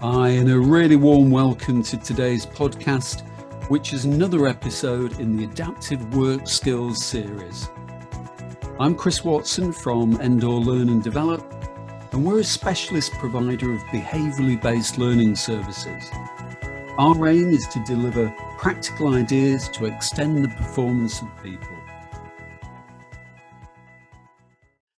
Hi, and a really warm welcome to today's podcast, which is another episode in the Adaptive Work Skills series. I'm Chris Watson from Endor Learn and Develop, and we're a specialist provider of behaviourally based learning services. Our aim is to deliver practical ideas to extend the performance of people.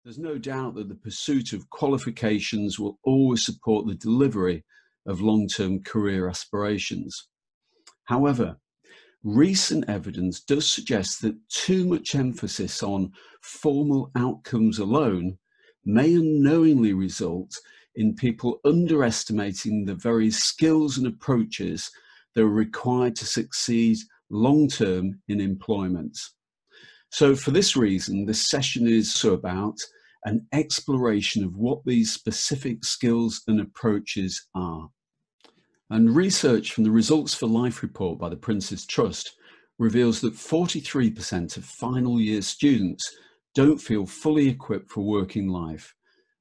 There's no doubt that the pursuit of qualifications will always support the delivery of long term career aspirations. However, recent evidence does suggest that too much emphasis on formal outcomes alone may unknowingly result in people underestimating the very skills and approaches that are required to succeed long term in employment. So, for this reason, this session is so about an exploration of what these specific skills and approaches are. And research from the Results for Life report by the Prince's Trust reveals that 43% of final year students don't feel fully equipped for working life.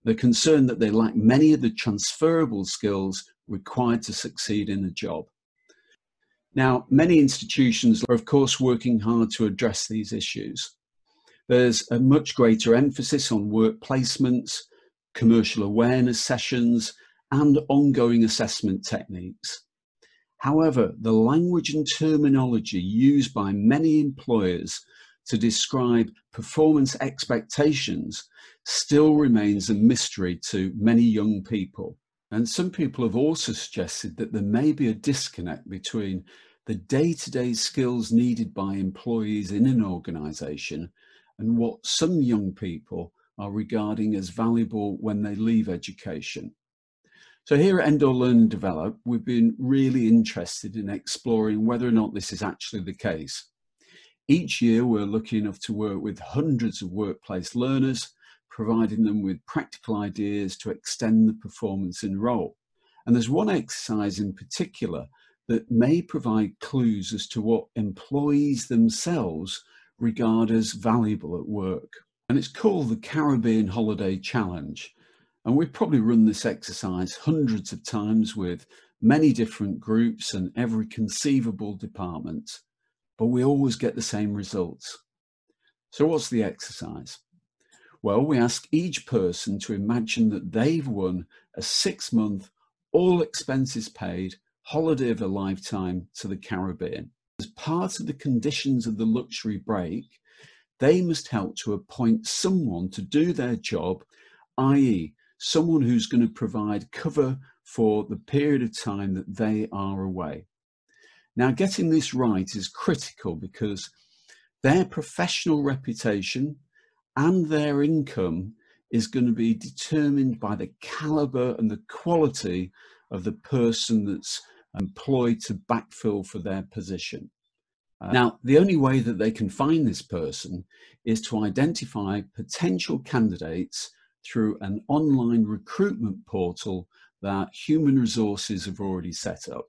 They're concerned that they lack many of the transferable skills required to succeed in a job. Now, many institutions are, of course, working hard to address these issues. There's a much greater emphasis on work placements, commercial awareness sessions, and ongoing assessment techniques. However, the language and terminology used by many employers to describe performance expectations still remains a mystery to many young people. And some people have also suggested that there may be a disconnect between the day to day skills needed by employees in an organization and what some young people are regarding as valuable when they leave education. So here at Endor Learn and Develop, we've been really interested in exploring whether or not this is actually the case. Each year, we're lucky enough to work with hundreds of workplace learners, providing them with practical ideas to extend the performance in role. And there's one exercise in particular that may provide clues as to what employees themselves regard as valuable at work. And it's called the Caribbean Holiday Challenge. And we've probably run this exercise hundreds of times with many different groups and every conceivable department, but we always get the same results. So, what's the exercise? Well, we ask each person to imagine that they've won a six month, all expenses paid holiday of a lifetime to the Caribbean. As part of the conditions of the luxury break, they must help to appoint someone to do their job, i.e., someone who's going to provide cover for the period of time that they are away. Now, getting this right is critical because their professional reputation and their income is going to be determined by the caliber and the quality of the person that's employed to backfill for their position. Uh, now, the only way that they can find this person is to identify potential candidates through an online recruitment portal that human resources have already set up.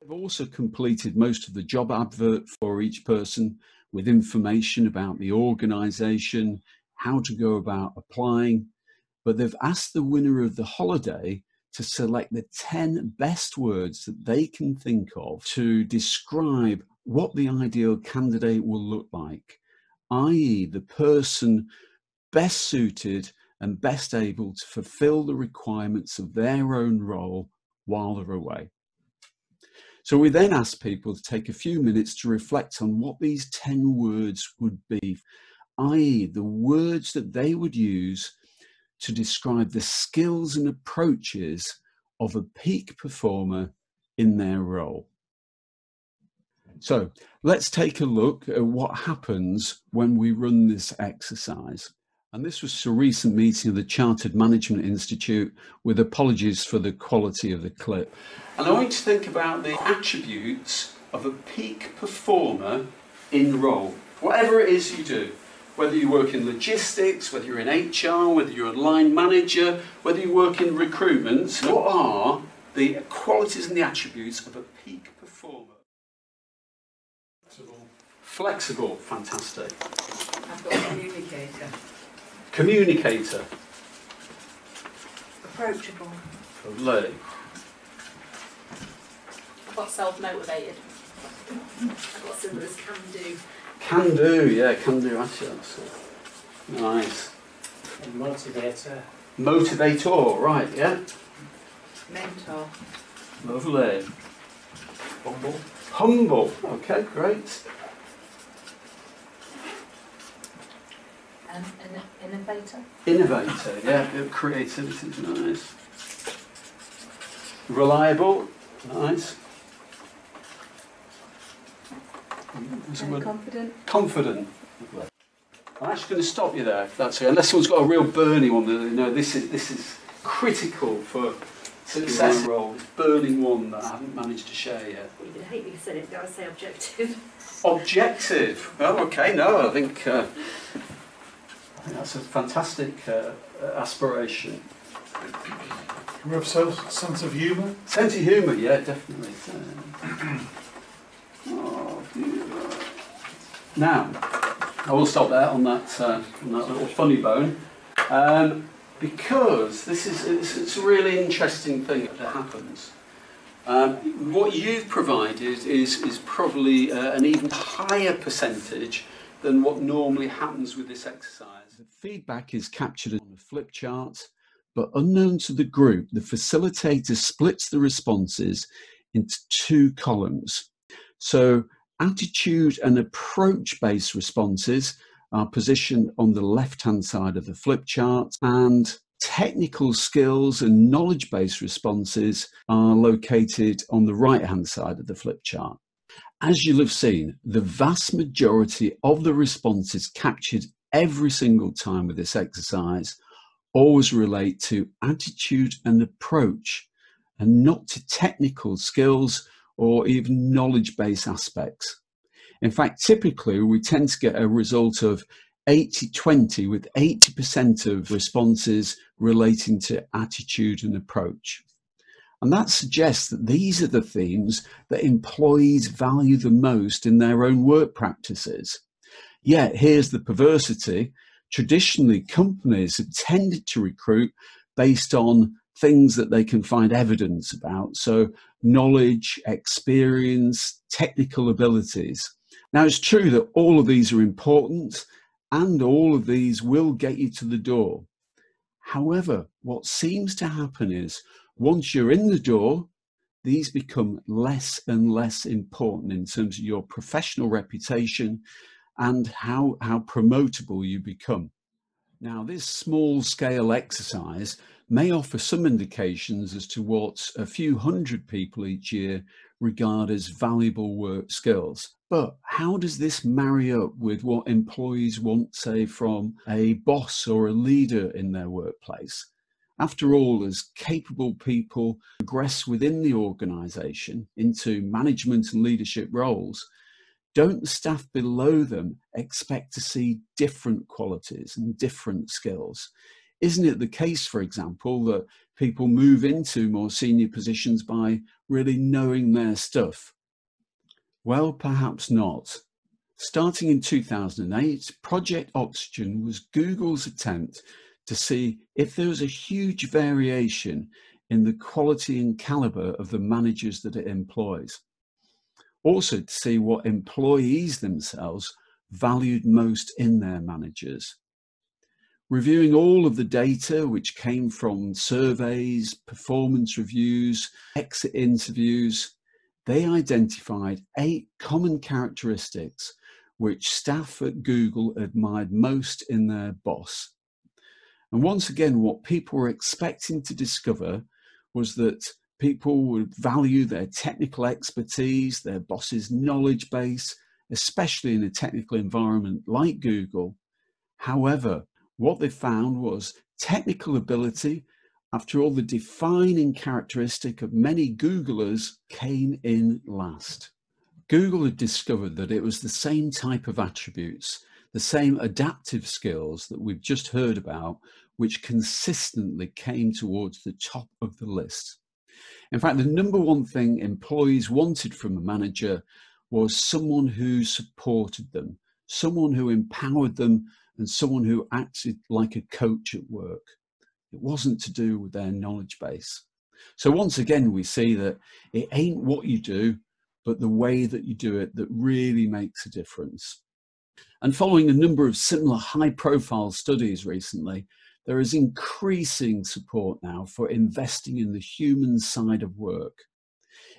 They've also completed most of the job advert for each person with information about the organisation, how to go about applying, but they've asked the winner of the holiday to select the 10 best words that they can think of to describe what the ideal candidate will look like, i.e., the person best suited and best able to fulfill the requirements of their own role while they're away. So we then ask people to take a few minutes to reflect on what these 10 words would be, i.e., the words that they would use to describe the skills and approaches of a peak performer in their role. So let's take a look at what happens when we run this exercise. And this was a recent meeting of the Chartered Management Institute with apologies for the quality of the clip. And I want you to think about the attributes of a peak performer in role, whatever it is you do. Whether you work in logistics, whether you're in HR, whether you're a line manager, whether you work in recruitment, what are the qualities and the attributes of a peak performer? Flexible. Flexible, fantastic. I've got a communicator. Communicator. Approachable. Lovely. I've got self-motivated. I've got similar as can do. Can do, yeah, can do attitudes. Nice. And motivator. Motivator, right, yeah. Mentor. Lovely. Humble. Humble, okay, great. Um, an innovator. Innovator, yeah, bit of creativity is nice. Reliable, nice. What's the And word? confident. Confident. I'm actually going to stop you there, if that's okay. Unless someone's got a real burning one, that you know this is this is critical for success role. This burning one that I haven't managed to share yet. Well, you would hate me to say it, but I say objective. Objective. Oh, okay. No, I think, uh, I think that's a fantastic uh, aspiration. We have sense of humour. Sense of humour, yeah, definitely. oh, dear. Now, I will stop there on that, uh, on that little funny bone, um, because this is it's, it's a really interesting thing that happens. Um, what you've provided is, is probably uh, an even higher percentage than what normally happens with this exercise. The feedback is captured on a flip chart, but unknown to the group, the facilitator splits the responses into two columns. So, attitude and approach based responses are positioned on the left hand side of the flip chart, and technical skills and knowledge based responses are located on the right hand side of the flip chart. As you'll have seen, the vast majority of the responses captured every single time with this exercise always relate to attitude and approach and not to technical skills or even knowledge based aspects. In fact, typically we tend to get a result of 80 20, with 80% of responses relating to attitude and approach. And that suggests that these are the themes that employees value the most in their own work practices. Yet, here's the perversity traditionally, companies have tended to recruit based on things that they can find evidence about. So, knowledge, experience, technical abilities. Now, it's true that all of these are important and all of these will get you to the door. However, what seems to happen is once you're in the door, these become less and less important in terms of your professional reputation and how, how promotable you become. Now, this small scale exercise may offer some indications as to what a few hundred people each year regard as valuable work skills. But how does this marry up with what employees want, say, from a boss or a leader in their workplace? After all, as capable people progress within the organisation into management and leadership roles, don't the staff below them expect to see different qualities and different skills? Isn't it the case, for example, that people move into more senior positions by really knowing their stuff? Well, perhaps not. Starting in 2008, Project Oxygen was Google's attempt to see if there was a huge variation in the quality and caliber of the managers that it employs. Also, to see what employees themselves valued most in their managers. Reviewing all of the data which came from surveys, performance reviews, exit interviews, they identified eight common characteristics which staff at Google admired most in their boss. And once again, what people were expecting to discover was that people would value their technical expertise, their boss's knowledge base, especially in a technical environment like Google. However, what they found was technical ability, after all, the defining characteristic of many Googlers came in last. Google had discovered that it was the same type of attributes, the same adaptive skills that we've just heard about, which consistently came towards the top of the list. In fact, the number one thing employees wanted from a manager was someone who supported them, someone who empowered them, and someone who acted like a coach at work. It wasn't to do with their knowledge base. So once again, we see that it ain't what you do, but the way that you do it that really makes a difference. And following a number of similar high profile studies recently, there is increasing support now for investing in the human side of work.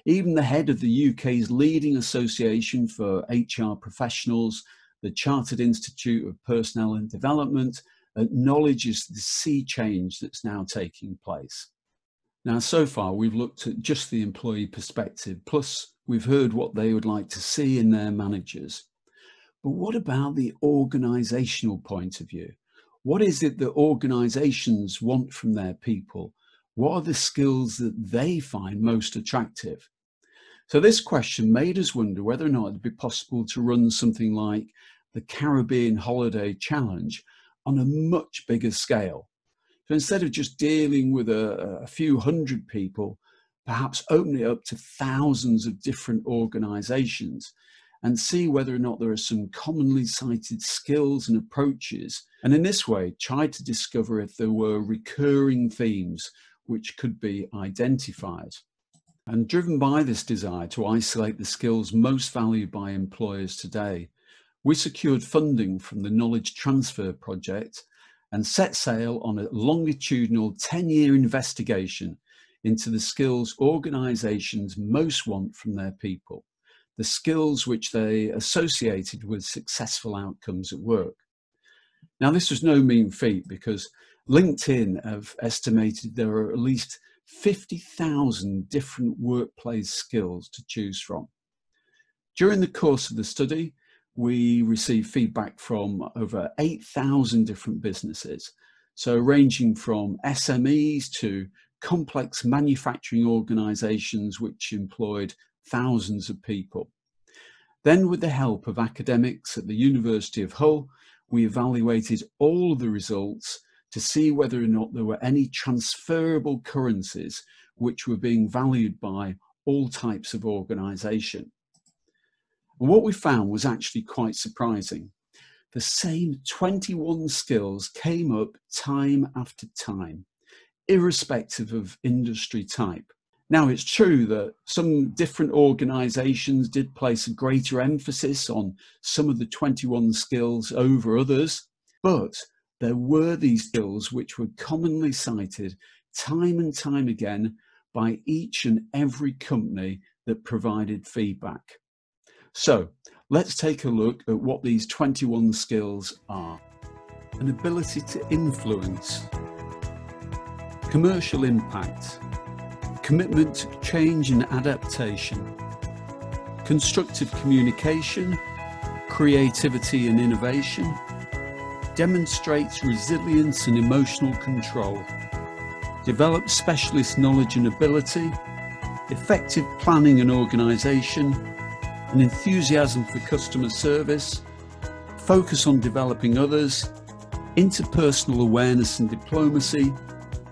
Even the head of the UK's leading association for HR professionals, the Chartered Institute of Personnel and Development, acknowledges the sea change that's now taking place. Now, so far, we've looked at just the employee perspective, plus we've heard what they would like to see in their managers. But what about the organizational point of view? What is it that organizations want from their people? What are the skills that they find most attractive? So, this question made us wonder whether or not it'd be possible to run something like the Caribbean Holiday Challenge on a much bigger scale. So, instead of just dealing with a, a few hundred people, perhaps open it up to thousands of different organizations and see whether or not there are some commonly cited skills and approaches. And in this way, try to discover if there were recurring themes which could be identified. And driven by this desire to isolate the skills most valued by employers today, we secured funding from the Knowledge Transfer Project and set sail on a longitudinal 10 year investigation into the skills organizations most want from their people the skills which they associated with successful outcomes at work. Now, this was no mean feat because LinkedIn have estimated there are at least 50,000 different workplace skills to choose from. During the course of the study, we received feedback from over 8,000 different businesses, so ranging from SMEs to complex manufacturing organizations which employed thousands of people. Then, with the help of academics at the University of Hull, we evaluated all the results to see whether or not there were any transferable currencies which were being valued by all types of organisation. And what we found was actually quite surprising. The same 21 skills came up time after time, irrespective of industry type. Now, it's true that some different organizations did place a greater emphasis on some of the 21 skills over others, but there were these skills which were commonly cited time and time again by each and every company that provided feedback. So, let's take a look at what these 21 skills are. An ability to influence, commercial impact commitment to change and adaptation, constructive communication, creativity and innovation, demonstrates resilience and emotional control, develops specialist knowledge and ability, effective planning and organisation, an enthusiasm for customer service, focus on developing others, interpersonal awareness and diplomacy,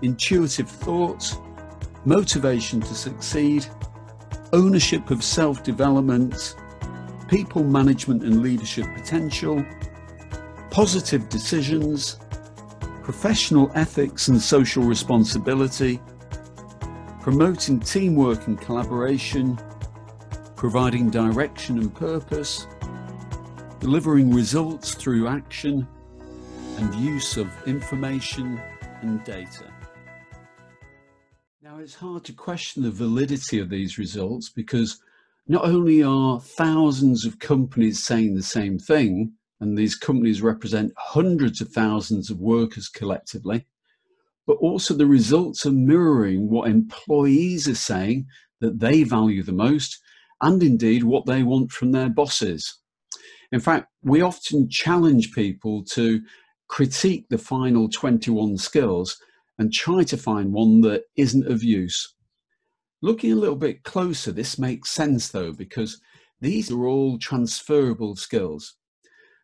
intuitive thought, motivation to succeed, ownership of self development, people management and leadership potential, positive decisions, professional ethics and social responsibility, promoting teamwork and collaboration, providing direction and purpose, delivering results through action, and use of information and data. Now, it's hard to question the validity of these results because not only are thousands of companies saying the same thing, and these companies represent hundreds of thousands of workers collectively, but also the results are mirroring what employees are saying that they value the most, and indeed what they want from their bosses. In fact, we often challenge people to critique the final 21 skills and try to find one that isn't of use. Looking a little bit closer, this makes sense though, because these are all transferable skills.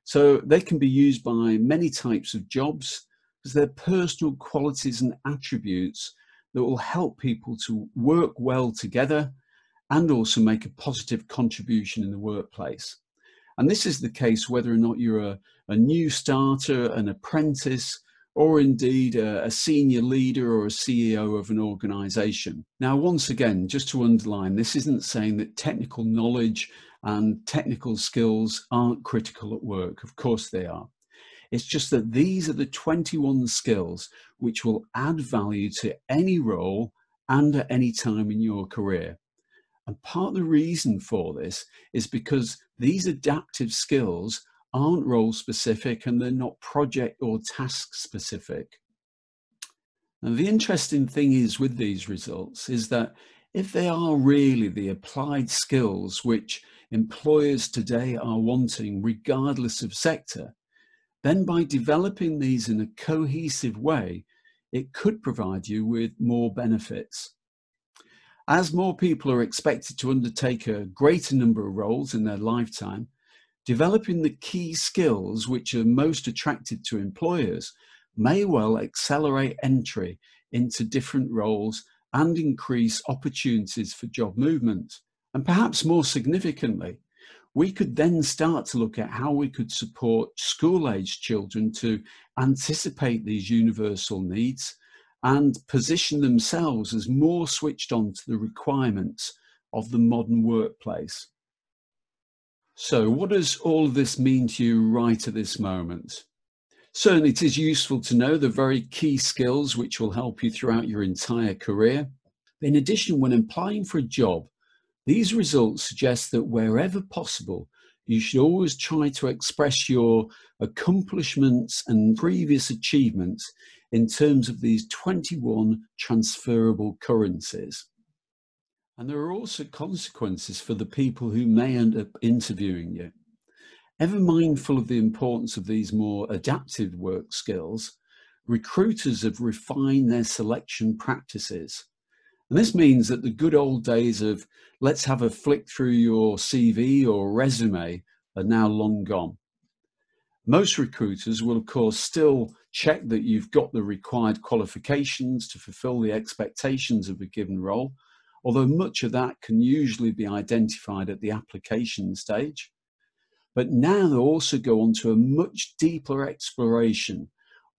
So they can be used by many types of jobs because they're personal qualities and attributes that will help people to work well together and also make a positive contribution in the workplace. And this is the case whether or not you're a, a new starter, an apprentice, or indeed a, a, senior leader or a CEO of an organization. Now, once again, just to underline, this isn't saying that technical knowledge and technical skills aren't critical at work. Of course they are. It's just that these are the 21 skills which will add value to any role and at any time in your career. And part of the reason for this is because these adaptive skills aren't role specific and they're not project or task specific. And the interesting thing is with these results is that if they are really the applied skills which employers today are wanting, regardless of sector, then by developing these in a cohesive way, it could provide you with more benefits. As more people are expected to undertake a greater number of roles in their lifetime, developing the key skills which are most attractive to employers may well accelerate entry into different roles and increase opportunities for job movement. And perhaps more significantly, we could then start to look at how we could support school aged children to anticipate these universal needs and position themselves as more switched on to the requirements of the modern workplace. So, what does all of this mean to you right at this moment? Certainly, it is useful to know the very key skills which will help you throughout your entire career. In addition, when applying for a job, these results suggest that wherever possible, you should always try to express your accomplishments and previous achievements in terms of these 21 transferable currencies. And there are also consequences for the people who may end up interviewing you. Ever mindful of the importance of these more adaptive work skills, recruiters have refined their selection practices. And this means that the good old days of let's have a flick through your CV or resume are now long gone. Most recruiters will, of course, still check that you've got the required qualifications to fulfill the expectations of a given role, although much of that can usually be identified at the application stage. But now they also go on to a much deeper exploration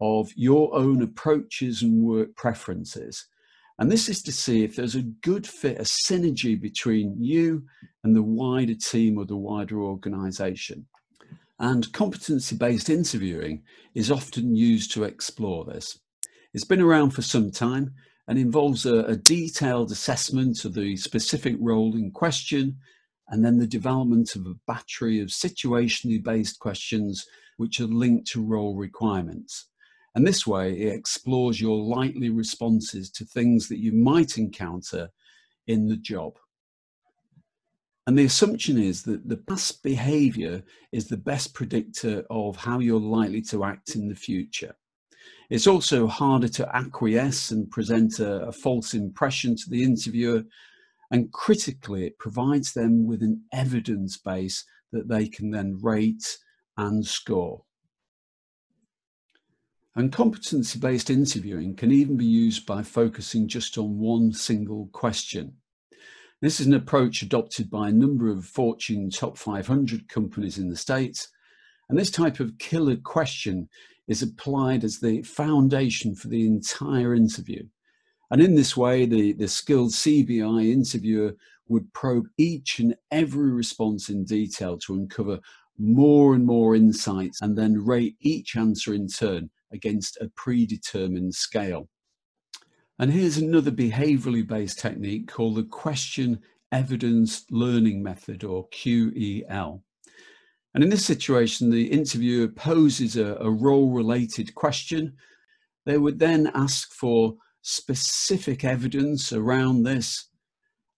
of your own approaches and work preferences. And this is to see if there's a good fit, a synergy between you and the wider team or the wider organization. And competency based interviewing is often used to explore this. It's been around for some time and involves a, a detailed assessment of the specific role in question and then the development of a battery of situationally based questions which are linked to role requirements. And this way, it explores your likely responses to things that you might encounter in the job. And the assumption is that the past behavior is the best predictor of how you're likely to act in the future. It's also harder to acquiesce and present a, a false impression to the interviewer. And critically, it provides them with an evidence base that they can then rate and score. And competency based interviewing can even be used by focusing just on one single question. This is an approach adopted by a number of Fortune top 500 companies in the States. And this type of killer question is applied as the foundation for the entire interview. And in this way, the, the skilled CBI interviewer would probe each and every response in detail to uncover more and more insights and then rate each answer in turn against a predetermined scale. And here's another behaviorally based technique called the question evidence learning method or QEL. And in this situation, the interviewer poses a, a role related question. They would then ask for specific evidence around this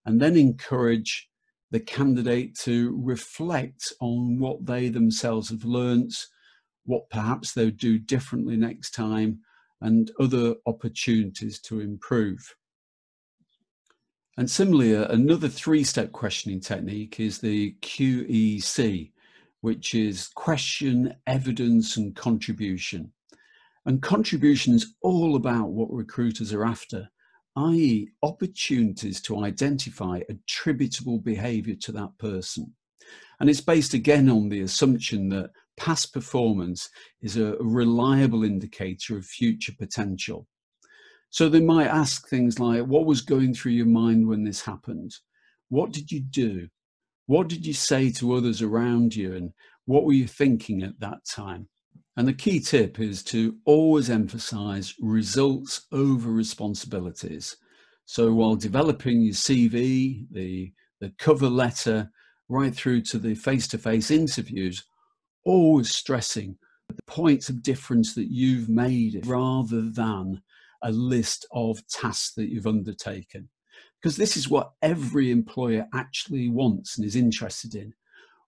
and then encourage the candidate to reflect on what they themselves have learnt, what perhaps they'll do differently next time, and other opportunities to improve. And similarly, another three step questioning technique is the QEC, which is question, evidence, and contribution. And contribution is all about what recruiters are after, i.e., opportunities to identify attributable behavior to that person. And it's based again on the assumption that past performance is a reliable indicator of future potential. So they might ask things like, What was going through your mind when this happened? What did you do? What did you say to others around you? And what were you thinking at that time? And the key tip is to always emphasize results over responsibilities. So while developing your CV, the, the cover letter, right through to the face to face interviews, always stressing the points of difference that you've made rather than a list of tasks that you've undertaken. Because this is what every employer actually wants and is interested in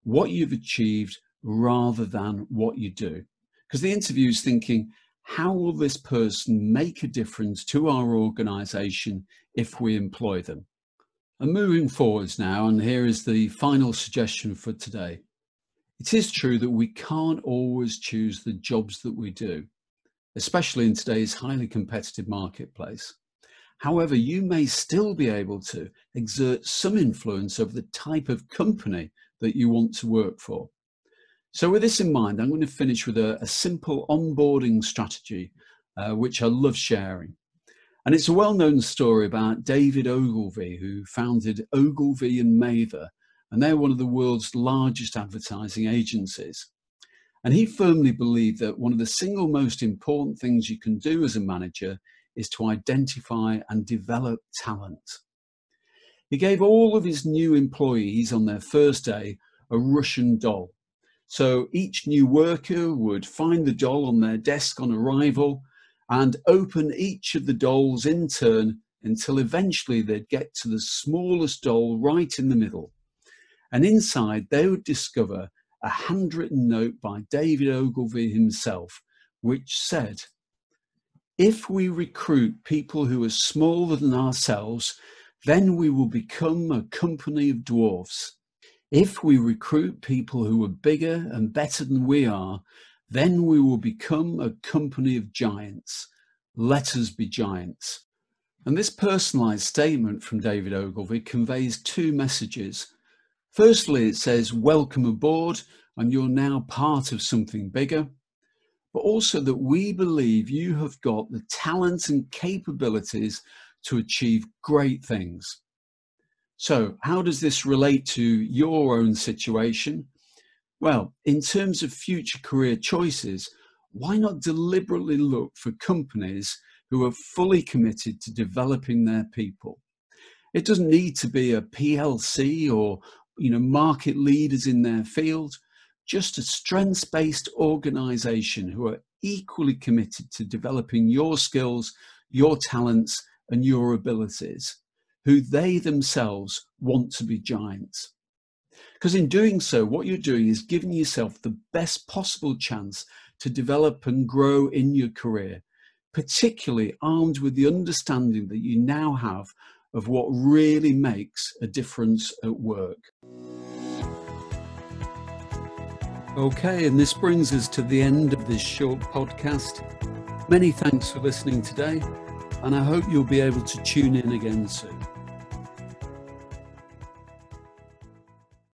what you've achieved rather than what you do. Because the interview is thinking, how will this person make a difference to our organization if we employ them? And moving forwards now, and here is the final suggestion for today. It is true that we can't always choose the jobs that we do, especially in today's highly competitive marketplace. However, you may still be able to exert some influence over the type of company that you want to work for. So, with this in mind, I'm going to finish with a, a simple onboarding strategy, uh, which I love sharing. And it's a well known story about David Ogilvy, who founded Ogilvy and Mather, and they're one of the world's largest advertising agencies. And he firmly believed that one of the single most important things you can do as a manager is to identify and develop talent. He gave all of his new employees on their first day a Russian doll. So each new worker would find the doll on their desk on arrival and open each of the dolls in turn until eventually they'd get to the smallest doll right in the middle. And inside, they would discover a handwritten note by David Ogilvy himself, which said, If we recruit people who are smaller than ourselves, then we will become a company of dwarfs. If we recruit people who are bigger and better than we are, then we will become a company of giants. Let us be giants. And this personalized statement from David Ogilvy conveys two messages. Firstly, it says, Welcome aboard, and you're now part of something bigger. But also that we believe you have got the talents and capabilities to achieve great things. So, how does this relate to your own situation? Well, in terms of future career choices, why not deliberately look for companies who are fully committed to developing their people? It doesn't need to be a PLC or you know market leaders in their field, just a strengths-based organization who are equally committed to developing your skills, your talents and your abilities, who they themselves want to be giants. Because in doing so, what you're doing is giving yourself the best possible chance to develop and grow in your career, particularly armed with the understanding that you now have of what really makes a difference at work. Okay, and this brings us to the end of this short podcast. Many thanks for listening today, and I hope you'll be able to tune in again soon.